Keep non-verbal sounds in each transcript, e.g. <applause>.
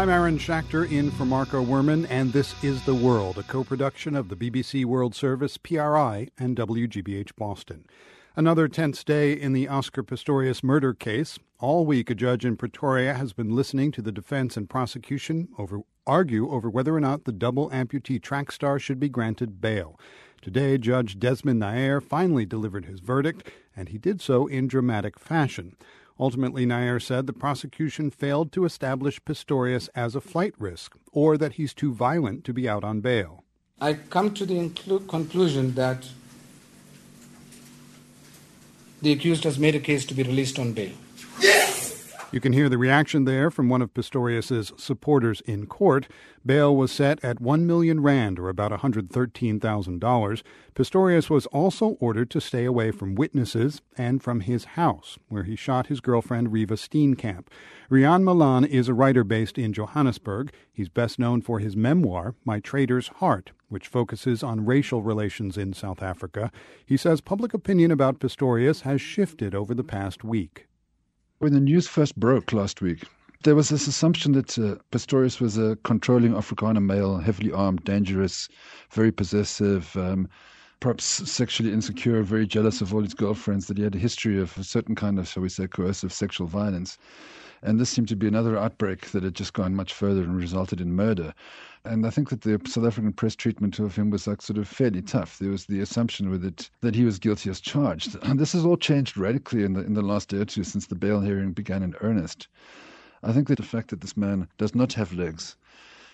I'm Aaron Schachter in for Marco Werman, and this is The World, a co production of the BBC World Service, PRI, and WGBH Boston. Another tense day in the Oscar Pistorius murder case. All week, a judge in Pretoria has been listening to the defense and prosecution over, argue over whether or not the double amputee track star should be granted bail. Today, Judge Desmond Nair finally delivered his verdict, and he did so in dramatic fashion. Ultimately, Nair said the prosecution failed to establish Pistorius as a flight risk or that he's too violent to be out on bail. I come to the inclu- conclusion that the accused has made a case to be released on bail. You can hear the reaction there from one of Pistorius's supporters in court. Bail was set at 1 million rand, or about $113,000. Pistorius was also ordered to stay away from witnesses and from his house, where he shot his girlfriend Reeva Steenkamp. Rian Malan is a writer based in Johannesburg. He's best known for his memoir, My Traitor's Heart, which focuses on racial relations in South Africa. He says public opinion about Pistorius has shifted over the past week. When the news first broke last week, there was this assumption that uh, Pistorius was a controlling Afrikaner male, heavily armed, dangerous, very possessive, um, perhaps sexually insecure, very jealous of all his girlfriends, that he had a history of a certain kind of, shall we say, coercive sexual violence. And this seemed to be another outbreak that had just gone much further and resulted in murder. And I think that the South African press treatment of him was like sort of fairly tough. There was the assumption with it that he was guilty as charged. And <clears throat> this has all changed radically in the in the last day or two since the bail hearing began in earnest. I think that the fact that this man does not have legs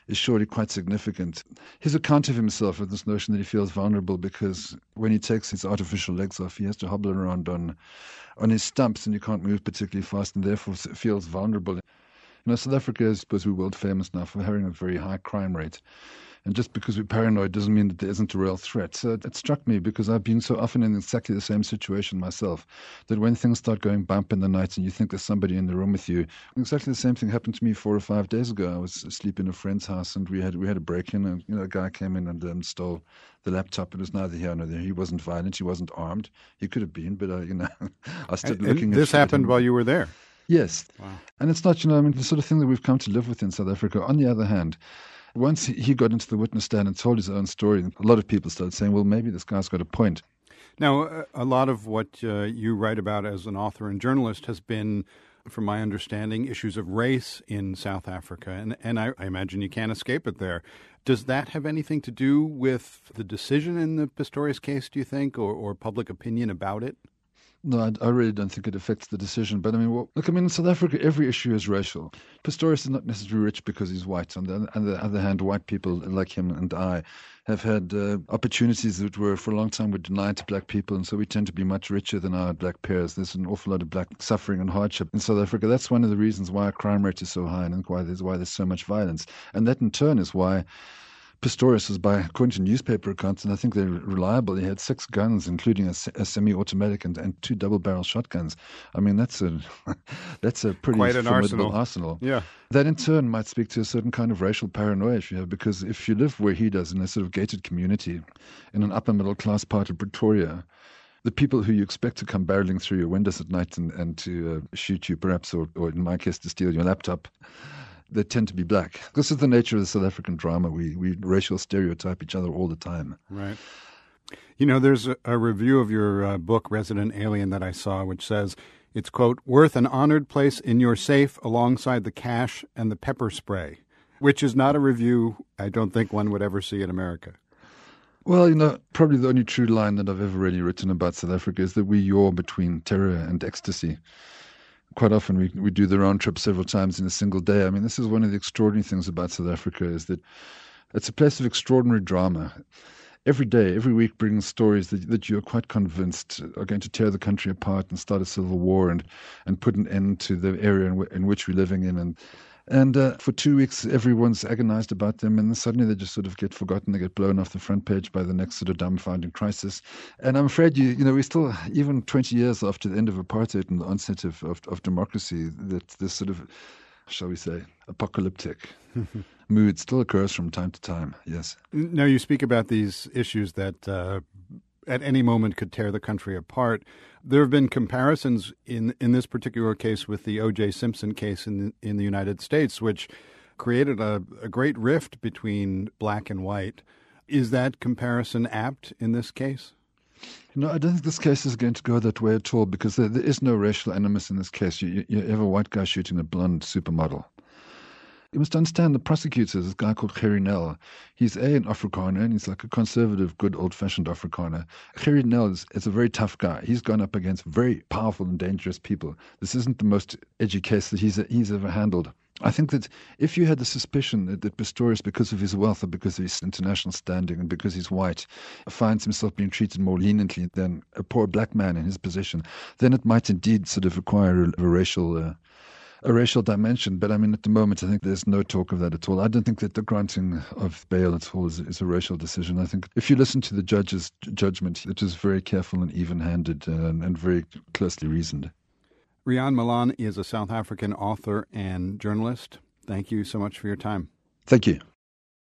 is surely quite significant. His account of himself with this notion that he feels vulnerable because when he takes his artificial legs off, he has to hobble around on on his stumps and he can't move particularly fast and therefore feels vulnerable. Know, South Africa is supposed to be world famous now for having a very high crime rate. And just because we're paranoid doesn't mean that there isn't a real threat. So it, it, struck me because I've been so often in exactly the same situation myself that when things start going bump in the night and you think there's somebody in the room with you, exactly the same thing happened to me four or five days ago. I was asleep in a friend's house and we had we had a break in and you know a guy came in and um, stole the laptop. It was neither here nor there. He wasn't violent. He wasn't armed. He could have been, but uh, you know, <laughs> I stood and, looking. And this happened while you were there. Yes. Wow. And it's not, you know, I mean, the sort of thing that we've come to live with in South Africa. On the other hand, once he got into the witness stand and told his own story, a lot of people started saying, well, maybe this guy's got a point. Now, a lot of what uh, you write about as an author and journalist has been, from my understanding, issues of race in South Africa. And, and I, I imagine you can't escape it there. Does that have anything to do with the decision in the Pistorius case, do you think, or, or public opinion about it? No, I, I, really don't think it affects the decision. But I mean, well, look, I mean, in South Africa, every issue is racial. Pistorius is not necessarily rich because he's white. On the, on the other hand, white people like him and I have had uh, opportunities that were for a long time were denied to black people, and so we tend to be much richer than our black peers. There's an awful lot of black suffering and hardship in South Africa. That's one of the reasons why our crime rate is so high and why there's why there's so much violence. And that in turn is why Pistorius was by, according to newspaper accounts, and I think they're reliable, he had six guns, including a, a semi-automatic and, and two double-barrel shotguns. I mean, that's a <laughs> that's a pretty Quite an formidable arsenal. arsenal. Yeah. That in turn might speak to a certain kind of racial paranoia if you have, because if you live where he does in a sort of gated community, in an upper middle class part of Pretoria, the people who you expect to come barreling through your windows at night and, and to uh, shoot you, perhaps, or, or in my case, to steal your laptop, they tend to be black. This is the nature of the South African drama. We we racial stereotype each other all the time. Right. You know, there's a, a review of your uh, book, Resident Alien, that I saw, which says it's quote worth an honored place in your safe alongside the cash and the pepper spray, which is not a review I don't think one would ever see in America. Well, you know, probably the only true line that I've ever really written about South Africa is that we yaw between terror and ecstasy quite often we, we do the round trip several times in a single day. I mean, this is one of the extraordinary things about South Africa is that it's a place of extraordinary drama. Every day, every week brings stories that, that you're quite convinced are going to tear the country apart and start a civil war and, and put an end to the area in, w- in which we're living in. And and uh, for two weeks, everyone's agonized about them, and then suddenly they just sort of get forgotten. They get blown off the front page by the next sort of dumbfounding crisis. And I'm afraid you, you know, we still, even 20 years after the end of apartheid and the onset of, of, of democracy, that this sort of, shall we say, apocalyptic <laughs> mood still occurs from time to time. Yes. Now you speak about these issues that uh, at any moment could tear the country apart. There have been comparisons in in this particular case with the O.J. Simpson case in in the United States, which created a, a great rift between black and white. Is that comparison apt in this case? No, I don't think this case is going to go that way at all because there, there is no racial animus in this case. You, you, you have a white guy shooting a blonde supermodel. You must understand the prosecutor, is this guy called Gerrie Nel. He's A, an Afrikaner, and he's like a conservative, good old fashioned Afrikaner. Gerrie Nel is, is, a very tough guy. He's gone up against very powerful and dangerous people. This isn't the most edgy case that he's, he's ever handled. I think that if you had the suspicion that, that Pistorius, because of his wealth or because of his international standing and because he's white, finds himself being treated more leniently than a poor black man in his position, then it might indeed sort of require a, a racial. Uh, a racial dimension, but I mean, at the moment, I think there's no talk of that at all. I don't think that the granting of bail at all is, is a racial decision. I think if you listen to the judge's judgment, it was very careful and even handed uh, and, and very closely reasoned. Rian Malan is a South African author and journalist. Thank you so much for your time. Thank you.